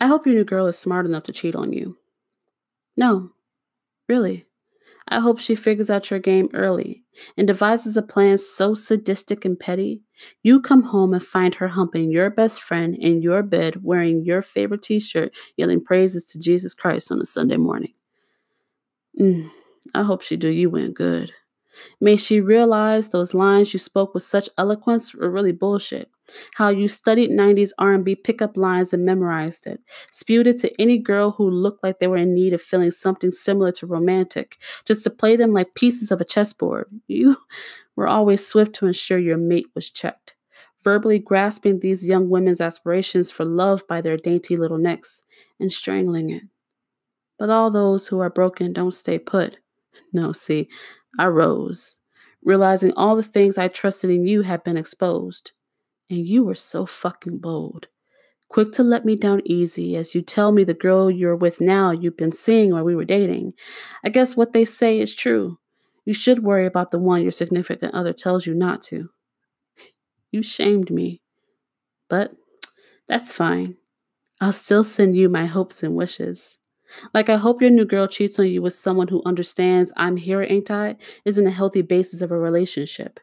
I hope your new girl is smart enough to cheat on you. No, really. I hope she figures out your game early and devises a plan so sadistic and petty, you come home and find her humping your best friend in your bed wearing your favorite t shirt, yelling praises to Jesus Christ on a Sunday morning. Mm, I hope she do you in good. May she realize those lines you spoke with such eloquence were really bullshit. How you studied 90s R&B pickup lines and memorized it, spewed it to any girl who looked like they were in need of feeling something similar to romantic, just to play them like pieces of a chessboard. You were always swift to ensure your mate was checked, verbally grasping these young women's aspirations for love by their dainty little necks and strangling it. But all those who are broken don't stay put. No, see, I rose, realizing all the things I trusted in you had been exposed. And you were so fucking bold. Quick to let me down easy as you tell me the girl you're with now you've been seeing while we were dating. I guess what they say is true. You should worry about the one your significant other tells you not to. You shamed me. But that's fine. I'll still send you my hopes and wishes. Like, I hope your new girl cheats on you with someone who understands I'm here, ain't I? Isn't a healthy basis of a relationship.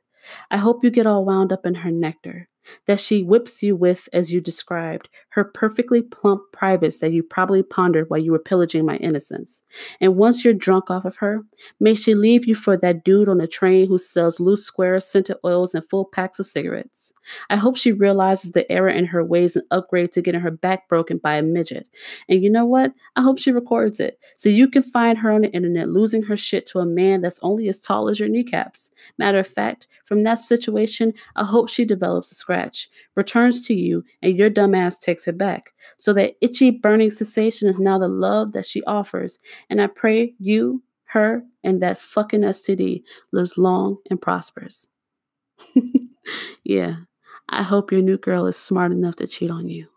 I hope you get all wound up in her nectar that she whips you with, as you described, her perfectly plump privates that you probably pondered while you were pillaging my innocence. And once you're drunk off of her, may she leave you for that dude on the train who sells loose squares, scented oils, and full packs of cigarettes. I hope she realizes the error in her ways and upgrades to getting her back broken by a midget. And you know what? I hope she records it so you can find her on the internet losing her shit to a man that's only as tall as your kneecaps. Matter of fact, from that situation, I hope she develops a scratch, returns to you, and your dumbass takes it back. So that itchy, burning sensation is now the love that she offers. And I pray you, her, and that fucking STD lives long and prospers. yeah, I hope your new girl is smart enough to cheat on you.